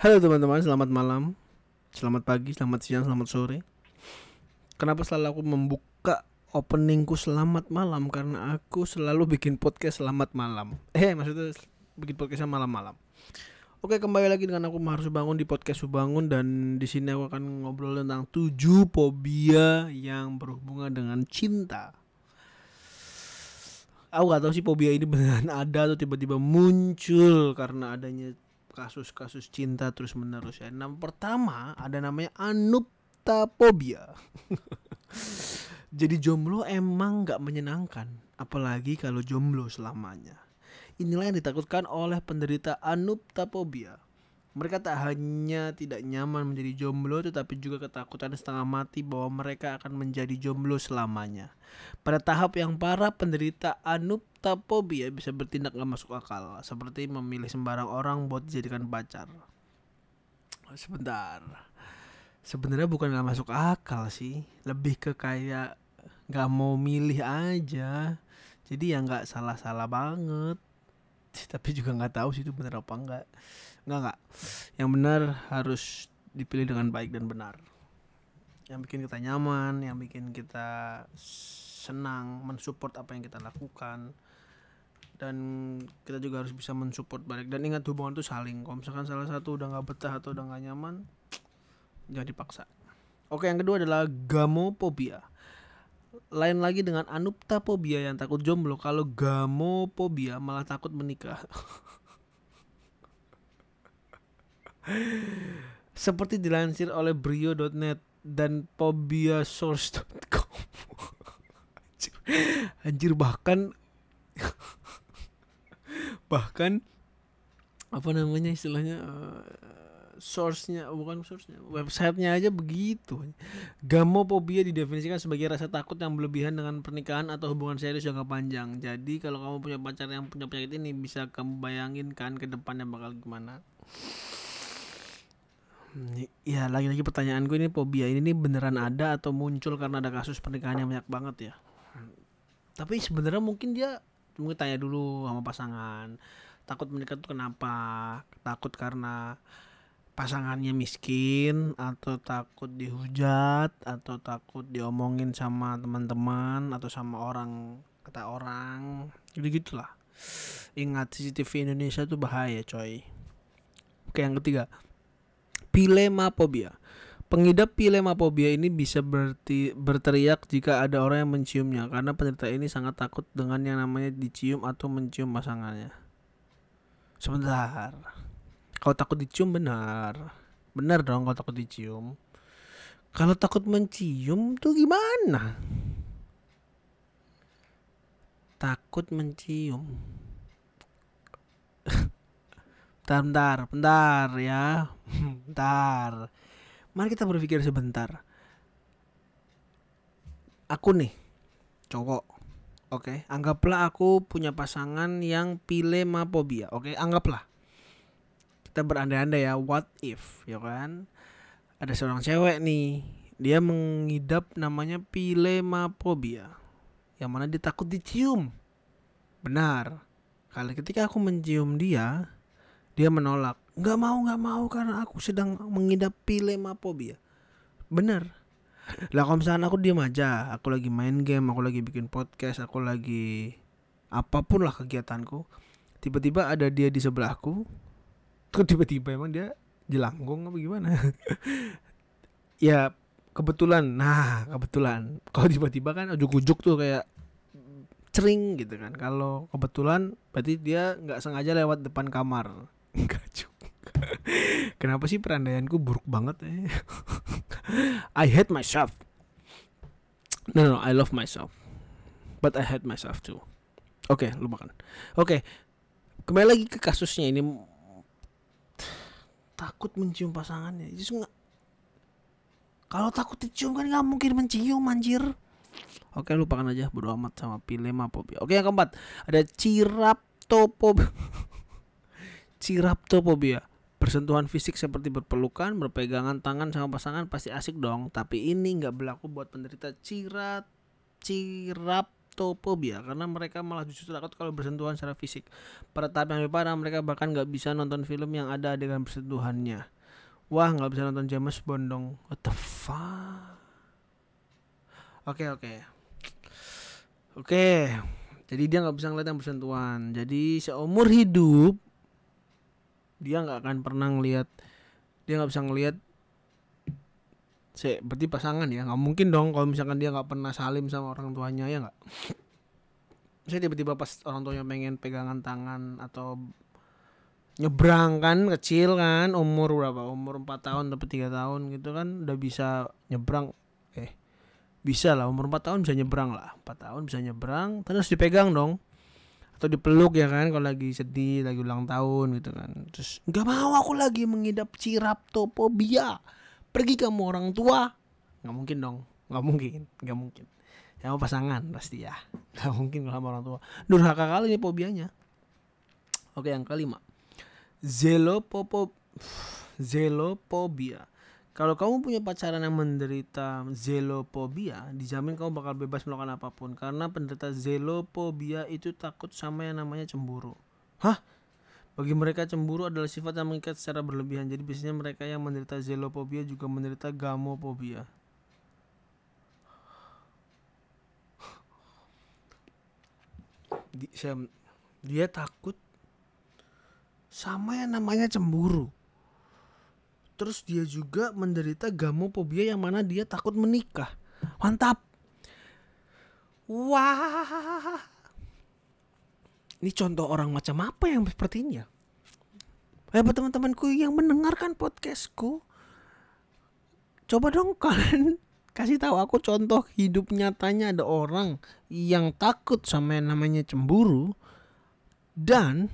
Halo teman-teman, selamat malam, selamat pagi, selamat siang, selamat sore. Kenapa selalu aku membuka openingku selamat malam? Karena aku selalu bikin podcast selamat malam. Eh, maksudnya bikin podcastnya malam-malam. Oke, kembali lagi dengan aku harus bangun di podcast Subangun dan di sini aku akan ngobrol tentang tujuh fobia yang berhubungan dengan cinta. Aku gak tahu sih fobia ini beneran ada atau tiba-tiba muncul karena adanya kasus-kasus cinta terus menerus ya. Nah, pertama ada namanya anuptapobia. Jadi jomblo emang nggak menyenangkan, apalagi kalau jomblo selamanya. Inilah yang ditakutkan oleh penderita anuptapobia. Mereka tak hanya tidak nyaman menjadi jomblo tetapi juga ketakutan setengah mati bahwa mereka akan menjadi jomblo selamanya. Pada tahap yang parah penderita anuptapobia bisa bertindak gak masuk akal seperti memilih sembarang orang buat dijadikan pacar. Sebentar. Sebenarnya bukan gak masuk akal sih, lebih ke kayak gak mau milih aja. Jadi ya nggak salah-salah banget. Tapi juga nggak tahu sih itu benar apa enggak. Enggak enggak. Yang benar harus dipilih dengan baik dan benar. Yang bikin kita nyaman, yang bikin kita senang mensupport apa yang kita lakukan. Dan kita juga harus bisa mensupport balik dan ingat hubungan itu saling. Kalau misalkan salah satu udah nggak betah atau udah nggak nyaman, jangan dipaksa. Oke, yang kedua adalah gamophobia. Lain lagi dengan anuptapobia yang takut jomblo, kalau gamophobia malah takut menikah. Seperti dilansir oleh brio.net dan phobiasource.com. anjir, anjir bahkan bahkan apa namanya istilahnya uh, source-nya bukan source-nya websitenya aja begitu. Gamophobia didefinisikan sebagai rasa takut yang berlebihan dengan pernikahan atau hubungan serius jangka panjang. Jadi kalau kamu punya pacar yang punya penyakit ini bisa kamu bayangin kan ke depannya bakal gimana? Ya lagi-lagi pertanyaanku ini fobia ini, ini beneran ada atau muncul karena ada kasus pernikahan yang banyak banget ya? Tapi sebenarnya mungkin dia mungkin tanya dulu sama pasangan takut menikah itu kenapa? Takut karena pasangannya miskin atau takut dihujat atau takut diomongin sama teman-teman atau sama orang kata orang gitu gitulah ingat CCTV Indonesia tuh bahaya coy oke yang ketiga Pilemaphobia. Pengidap pilemaphobia ini bisa berti, berteriak jika ada orang yang menciumnya karena penderita ini sangat takut dengan yang namanya dicium atau mencium pasangannya. Sebentar. Kalau takut dicium benar. Benar dong kalau takut dicium. Kalau takut mencium tuh gimana? Takut mencium. bentar, bentar, bentar ya. bentar. Mari kita berpikir sebentar. Aku nih, cowok. Oke, anggaplah aku punya pasangan yang pilemaphobia. Oke, anggaplah. Kita berandai-andai ya, what if, ya kan? Ada seorang cewek nih, dia mengidap namanya pilemaphobia. Yang mana dia takut dicium. Benar. Kali ketika aku mencium dia, dia menolak nggak mau nggak mau karena aku sedang mengidap pilemaphobia bener lah kalau misalnya aku diem aja aku lagi main game aku lagi bikin podcast aku lagi apa pun lah kegiatanku tiba-tiba ada dia di sebelahku tuh tiba-tiba emang dia jelangkung apa gimana ya kebetulan nah kebetulan kalau tiba-tiba kan ujuk-ujuk tuh kayak cering gitu kan kalau kebetulan berarti dia nggak sengaja lewat depan kamar Enggak juga. Kenapa sih perandaianku buruk banget eh? I hate myself. No, no, I love myself. But I hate myself too. Oke, okay, lupakan. Oke. Okay. Kembali lagi ke kasusnya ini takut mencium pasangannya. Justru nggak kalau takut dicium kan nggak mungkin mencium anjir. Oke lupakan aja bodo amat sama pilemaphobia. Oke yang keempat ada ciraptopobia. ciraptopobia. Bersentuhan fisik seperti berpelukan, berpegangan tangan sama pasangan pasti asik dong. Tapi ini nggak berlaku buat penderita cirat ciraptopobia ceratopobia karena mereka malah justru takut kalau bersentuhan secara fisik. Pada tahap yang lebih parah, mereka bahkan nggak bisa nonton film yang ada dengan bersentuhannya. Wah, nggak bisa nonton James Bond dong. What the fuck? Oke, oke. Oke. Jadi dia nggak bisa ngeliat yang bersentuhan. Jadi seumur hidup dia nggak akan pernah ngeliat dia nggak bisa ngelihat se berarti pasangan ya? Nggak mungkin dong kalau misalkan dia nggak pernah salim sama orang tuanya ya nggak? Saya tiba-tiba pas orang tuanya pengen pegangan tangan atau nyebrang kan kecil kan umur berapa? Umur 4 tahun atau tiga tahun gitu kan udah bisa nyebrang. Eh bisa lah umur 4 tahun bisa nyebrang lah. 4 tahun bisa nyebrang terus dipegang dong. Atau dipeluk ya kan kalau lagi sedih lagi ulang tahun gitu kan. Terus nggak mau aku lagi mengidap ciraptopobia pergi kamu orang tua. Nggak mungkin dong. Nggak mungkin. Nggak mungkin. Sama pasangan pasti ya. Nggak mungkin kalau sama orang tua. Durhaka kali ini fobianya. Oke yang kelima. Zelopopo zelopobia kalau kamu punya pacaran yang menderita zelopobia, dijamin kamu bakal bebas melakukan apa pun. Karena penderita zelopobia itu takut sama yang namanya cemburu. Hah? Bagi mereka cemburu adalah sifat yang mengikat secara berlebihan. Jadi biasanya mereka yang menderita zelopobia juga menderita gamopobia. dia takut sama yang namanya cemburu terus dia juga menderita gamophobia yang mana dia takut menikah mantap wah ini contoh orang macam apa yang seperti ini ya eh buat teman-temanku yang mendengarkan podcastku coba dong kalian kasih tahu aku contoh hidup nyatanya ada orang yang takut sama yang namanya cemburu dan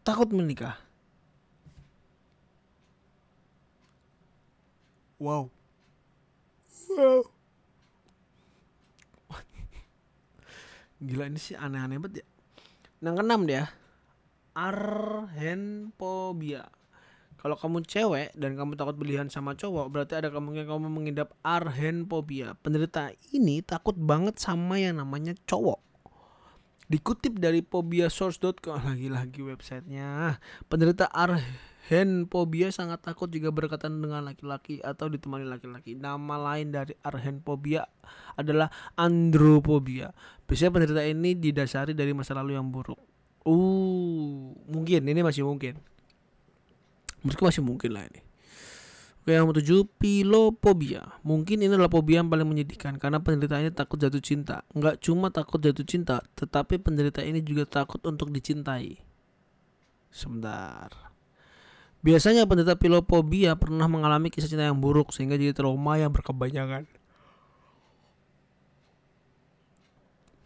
takut menikah Wow. Wow. Gila ini sih aneh-aneh banget ya. Yang keenam dia. Arhenphobia. Kalau kamu cewek dan kamu takut berlian sama cowok, berarti ada kemungkinan kamu mengidap arhenphobia. Penderita ini takut banget sama yang namanya cowok. Dikutip dari phobiasource.com lagi-lagi websitenya. Penderita arhen Arhenphobia sangat takut jika berkaitan dengan laki-laki atau ditemani laki-laki. Nama lain dari arhenphobia adalah androphobia. Biasanya penderita ini didasari dari masa lalu yang buruk. Uh, mungkin ini masih mungkin. Menurutku masih mungkin lah ini. Oke yang ketujuh pilophobia Mungkin ini adalah fobia yang paling menyedihkan Karena penderita ini takut jatuh cinta Nggak cuma takut jatuh cinta Tetapi penderita ini juga takut untuk dicintai Sebentar Biasanya penderita pilopobia pernah mengalami kisah cinta yang buruk sehingga jadi trauma yang berkebanyakan.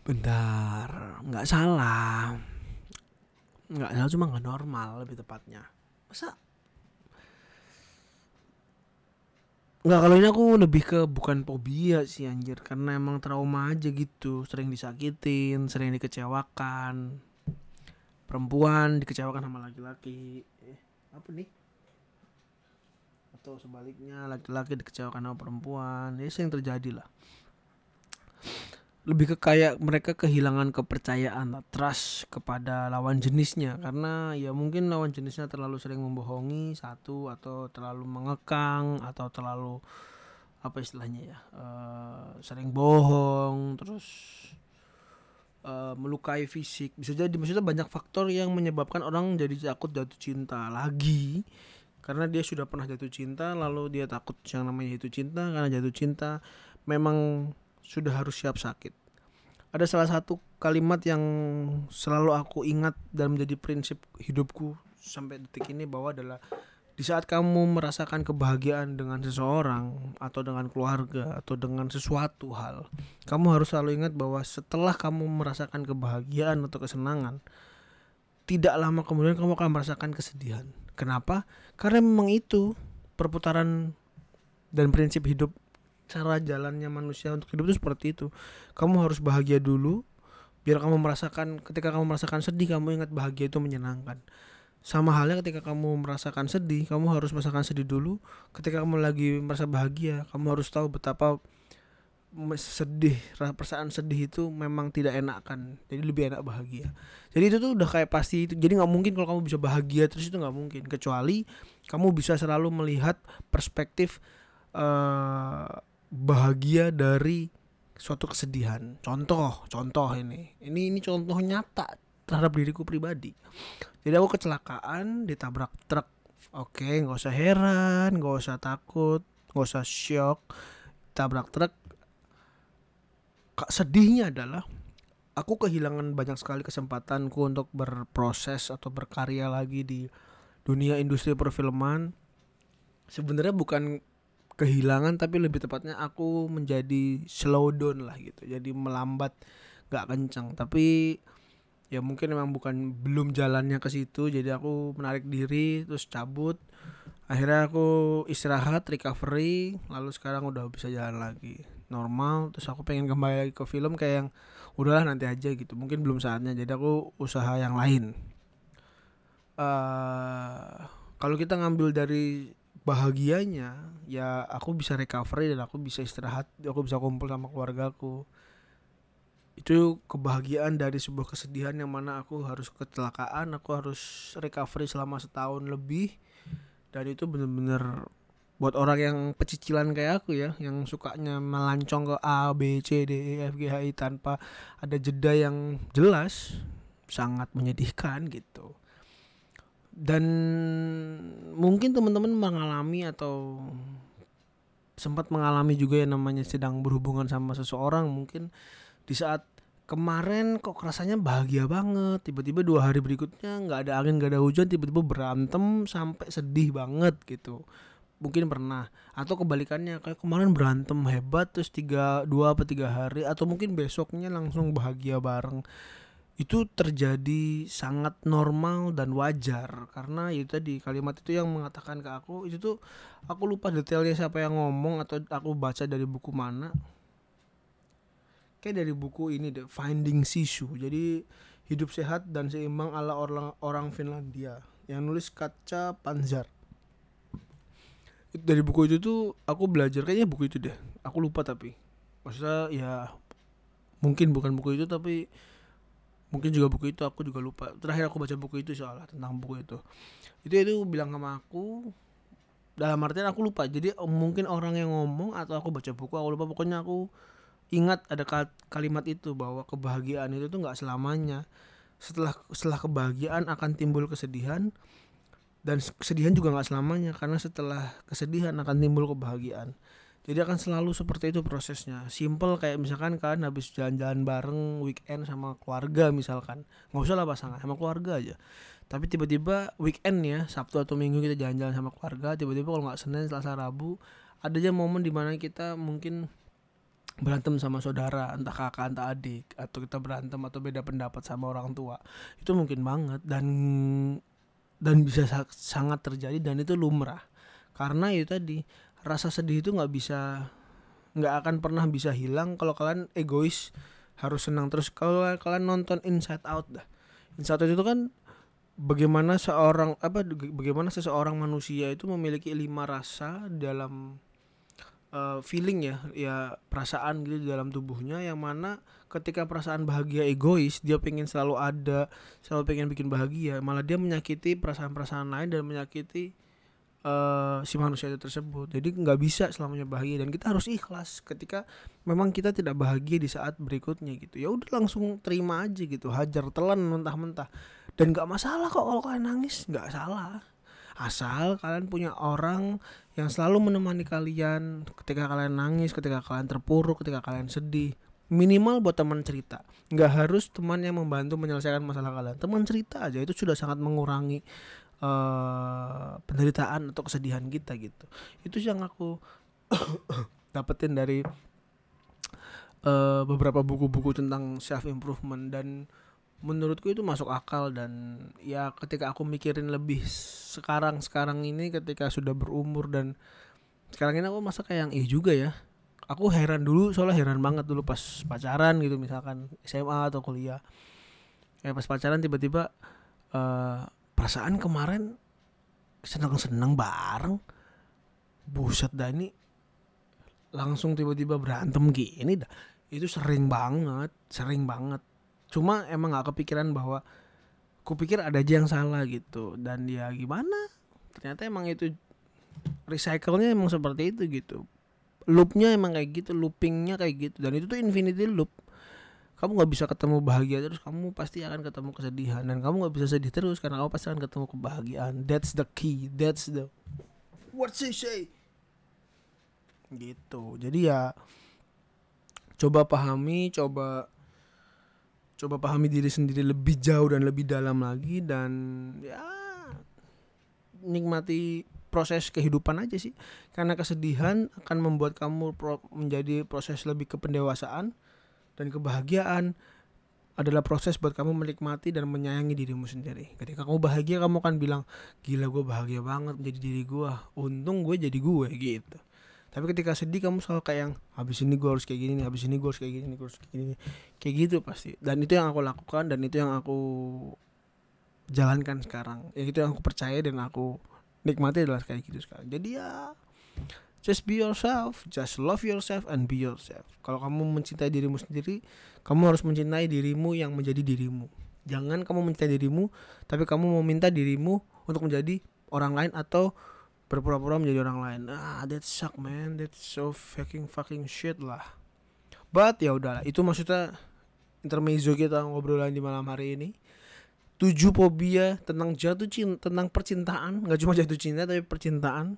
Bentar, nggak salah. Nggak salah cuma nggak normal lebih tepatnya. Masa? Nggak kalau ini aku lebih ke bukan fobia sih anjir karena emang trauma aja gitu sering disakitin sering dikecewakan perempuan dikecewakan sama laki-laki apa nih? Atau sebaliknya laki-laki dikecewakan sama perempuan. Ya yang terjadi lah. Lebih ke kayak mereka kehilangan kepercayaan trust kepada lawan jenisnya. Karena ya mungkin lawan jenisnya terlalu sering membohongi satu atau terlalu mengekang atau terlalu apa istilahnya ya uh, sering bohong terus uh, melukai fisik. Bisa jadi maksudnya banyak faktor yang menyebabkan orang jadi takut jatuh cinta. Lagi karena dia sudah pernah jatuh cinta lalu dia takut yang namanya jatuh cinta karena jatuh cinta memang sudah harus siap sakit. Ada salah satu kalimat yang selalu aku ingat dan menjadi prinsip hidupku sampai detik ini bahwa adalah di saat kamu merasakan kebahagiaan dengan seseorang atau dengan keluarga atau dengan sesuatu hal, kamu harus selalu ingat bahwa setelah kamu merasakan kebahagiaan atau kesenangan, tidak lama kemudian kamu akan merasakan kesedihan. Kenapa? Karena memang itu perputaran dan prinsip hidup cara jalannya manusia untuk hidup itu seperti itu. Kamu harus bahagia dulu biar kamu merasakan ketika kamu merasakan sedih kamu ingat bahagia itu menyenangkan sama halnya ketika kamu merasakan sedih kamu harus merasakan sedih dulu. Ketika kamu lagi merasa bahagia kamu harus tahu betapa sedih rasa perasaan sedih itu memang tidak enak kan. Jadi lebih enak bahagia. Jadi itu tuh udah kayak pasti itu. Jadi nggak mungkin kalau kamu bisa bahagia terus itu nggak mungkin. Kecuali kamu bisa selalu melihat perspektif eh bahagia dari suatu kesedihan. Contoh contoh ini. Ini ini contoh nyata terhadap diriku pribadi jadi aku kecelakaan ditabrak truk oke nggak usah heran nggak usah takut nggak usah shock tabrak truk Kak, sedihnya adalah aku kehilangan banyak sekali kesempatanku untuk berproses atau berkarya lagi di dunia industri perfilman. Sebenarnya bukan kehilangan tapi lebih tepatnya aku menjadi slow down lah gitu. Jadi melambat gak kencang. Tapi ya mungkin memang bukan belum jalannya ke situ. Jadi aku menarik diri terus cabut. Akhirnya aku istirahat, recovery, lalu sekarang udah bisa jalan lagi normal terus aku pengen kembali lagi ke film kayak yang udahlah nanti aja gitu mungkin belum saatnya jadi aku usaha yang lain uh, kalau kita ngambil dari bahagianya ya aku bisa recovery dan aku bisa istirahat aku bisa kumpul sama keluargaku itu kebahagiaan dari sebuah kesedihan yang mana aku harus kecelakaan aku harus recovery selama setahun lebih. Dan itu bener-bener buat orang yang pecicilan kayak aku ya yang sukanya melancong ke A B C D E F G H I tanpa ada jeda yang jelas sangat menyedihkan gitu. Dan mungkin teman-teman mengalami atau sempat mengalami juga yang namanya sedang berhubungan sama seseorang mungkin di saat kemarin kok rasanya bahagia banget. Tiba-tiba dua hari berikutnya nggak ada angin nggak ada hujan tiba-tiba berantem sampai sedih banget gitu. Mungkin pernah. Atau kebalikannya kayak kemarin berantem hebat terus tiga dua apa tiga hari atau mungkin besoknya langsung bahagia bareng. Itu terjadi sangat normal dan wajar. Karena itu tadi kalimat itu yang mengatakan ke aku itu tuh aku lupa detailnya siapa yang ngomong atau aku baca dari buku mana kayak dari buku ini deh Finding Sisu jadi hidup sehat dan seimbang ala orang orang Finlandia. Yang nulis Kaca Panzar. Dari buku itu tuh aku belajar kayaknya buku itu deh. Aku lupa tapi. Maksudnya ya mungkin bukan buku itu tapi mungkin juga buku itu aku juga lupa. Terakhir aku baca buku itu soalnya tentang buku itu. Itu itu bilang sama aku dalam artian aku lupa. Jadi mungkin orang yang ngomong atau aku baca buku aku lupa. Pokoknya aku ingat ada kalimat itu bahwa kebahagiaan itu tuh nggak selamanya. Setelah setelah kebahagiaan akan timbul kesedihan dan kesedihan juga nggak selamanya karena setelah kesedihan akan timbul kebahagiaan. Jadi akan selalu seperti itu prosesnya. Simple kayak misalkan kan habis jalan-jalan bareng weekend sama keluarga misalkan. Nggak usah lah pasangan sama keluarga aja. Tapi tiba-tiba weekend ya sabtu atau minggu kita jalan-jalan sama keluarga tiba-tiba kalau nggak senin selasa rabu ada aja momen di mana kita mungkin berantem sama saudara entah kakak entah adik atau kita berantem atau beda pendapat sama orang tua itu mungkin banget dan dan bisa sangat terjadi dan itu lumrah. Karena itu tadi rasa sedih itu nggak bisa nggak akan pernah bisa hilang kalau kalian egois harus senang terus. Kalau kalian nonton Inside Out dah Inside Out itu kan bagaimana seorang apa bagaimana seseorang manusia itu memiliki lima rasa dalam uh, feeling ya ya perasaan gitu di dalam tubuhnya yang mana ketika perasaan bahagia egois dia pengen selalu ada selalu pengen bikin bahagia malah dia menyakiti perasaan-perasaan lain dan menyakiti uh, si manusia itu tersebut. Jadi nggak bisa selamanya bahagia dan kita harus ikhlas ketika memang kita tidak bahagia di saat berikutnya gitu. Ya udah langsung terima aja gitu hajar telan mentah-mentah. Dan nggak masalah kok kalau kalian nangis nggak salah asal kalian punya orang yang selalu menemani kalian ketika kalian nangis ketika kalian terpuruk ketika kalian sedih. Minimal buat teman cerita. Nggak harus teman yang membantu menyelesaikan masalah kalian. Teman cerita aja itu sudah sangat mengurangi uh, penderitaan atau kesedihan kita gitu. Itu yang aku dapetin dari uh, beberapa buku-buku tentang self improvement dan menurutku itu masuk akal dan ya ketika aku mikirin lebih sekarang sekarang ini ketika sudah berumur dan sekarang ini aku masa kayak yang iya juga ya. Aku heran dulu soalnya heran banget dulu pas pacaran gitu misalkan SMA atau kuliah. Kayak pas pacaran tiba-tiba uh, perasaan kemarin seneng-seneng bareng. Buset dah ini langsung tiba-tiba berantem gini dah. Itu sering banget sering banget cuma emang nggak kepikiran bahwa kupikir ada aja yang salah gitu. Dan ya gimana? Ternyata emang itu recycle-nya emang seperti itu gitu. Loopnya emang kayak gitu loopingnya kayak gitu. Dan itu tuh infinity loop. Kamu nggak bisa ketemu bahagia terus kamu pasti akan ketemu kesedihan. Dan kamu nggak bisa sedih terus karena kamu pasti akan ketemu kebahagiaan. That's the key. That's the what she say. Gitu. Jadi ya coba pahami coba coba pahami diri sendiri lebih jauh dan lebih dalam lagi dan ya nikmati proses kehidupan aja sih karena kesedihan akan membuat kamu pro menjadi proses lebih ke pendewasaan dan kebahagiaan adalah proses buat kamu menikmati dan menyayangi dirimu sendiri. Ketika kamu bahagia, kamu akan bilang, gila gue bahagia banget menjadi diri gue. Untung gue jadi gue gitu. Tapi ketika sedih kamu selalu kayak yang habis ini gue harus kayak gini nih, habis ini gue harus kayak gini nih, gue harus kayak gini nih. Kayak gitu pasti. Dan itu yang aku lakukan dan itu yang aku jalankan sekarang. Ya itu yang aku percaya dan aku nikmati adalah kayak gitu sekarang. Jadi ya just be yourself, just love yourself and be yourself. Kalau kamu mencintai dirimu sendiri, kamu harus mencintai dirimu yang menjadi dirimu. Jangan kamu mencintai dirimu, tapi kamu mau minta dirimu untuk menjadi orang lain atau berpura-pura menjadi orang lain. Ah that suck man. That so fucking fucking shit lah. But ya udahlah. Itu maksudnya intermezzo kita ngobrolan di malam hari ini. Tujuh fobia tentang jatuh cinta tentang percintaan. Nggak cuma jatuh cinta tapi percintaan.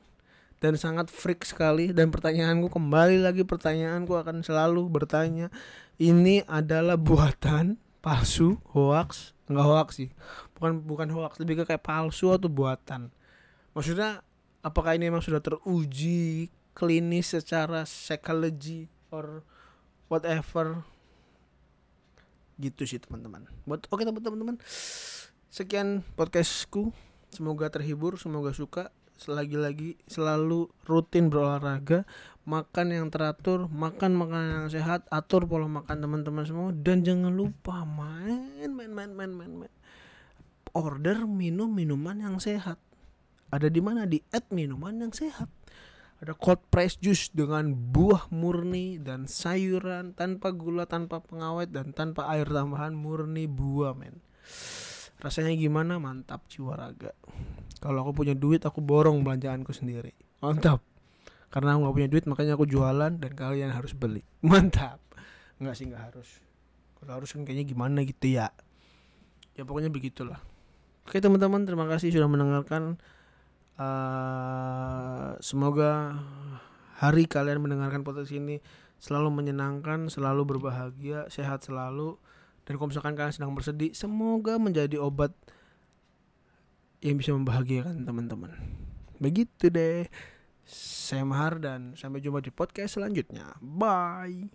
Dan sangat freak sekali. Dan pertanyaanku kembali lagi pertanyaanku akan selalu bertanya ini adalah buatan palsu hoax? Nggak hoax sih. Bukan bukan hoax. Lebih ke kayak palsu atau buatan. Maksudnya apakah ini memang sudah teruji klinis secara psikologi or whatever? Gitu sih teman-teman. Buat oke teman-teman. Sekian podcastku. Semoga terhibur semoga suka. Selagi-lagi selalu rutin berolahraga makan yang teratur makan makanan yang sehat atur pola makan teman-teman semua dan jangan lupa main main main main main, main. order minum minuman yang sehat ada di mana? Di at minuman yang sehat. Ada cold press juice dengan buah murni dan sayuran tanpa gula tanpa pengawet dan tanpa air tambahan murni buah men. Rasanya gimana? Mantap jiwa raga kalau aku punya duit aku borong belanjaanku sendiri. Mantap. Karena aku gak punya duit makanya aku jualan dan kalian harus beli. Mantap. Nggak sih nggak harus. Kalau harus kan kayaknya gimana gitu ya? Ya pokoknya begitulah. Oke teman-teman terima kasih sudah mendengarkan Uh, semoga hari kalian mendengarkan podcast ini selalu menyenangkan, selalu berbahagia, sehat selalu. Dan kalau misalkan kalian sedang bersedih, semoga menjadi obat yang bisa membahagiakan teman-teman. Begitu deh. Saya Mahar dan sampai jumpa di podcast selanjutnya. Bye.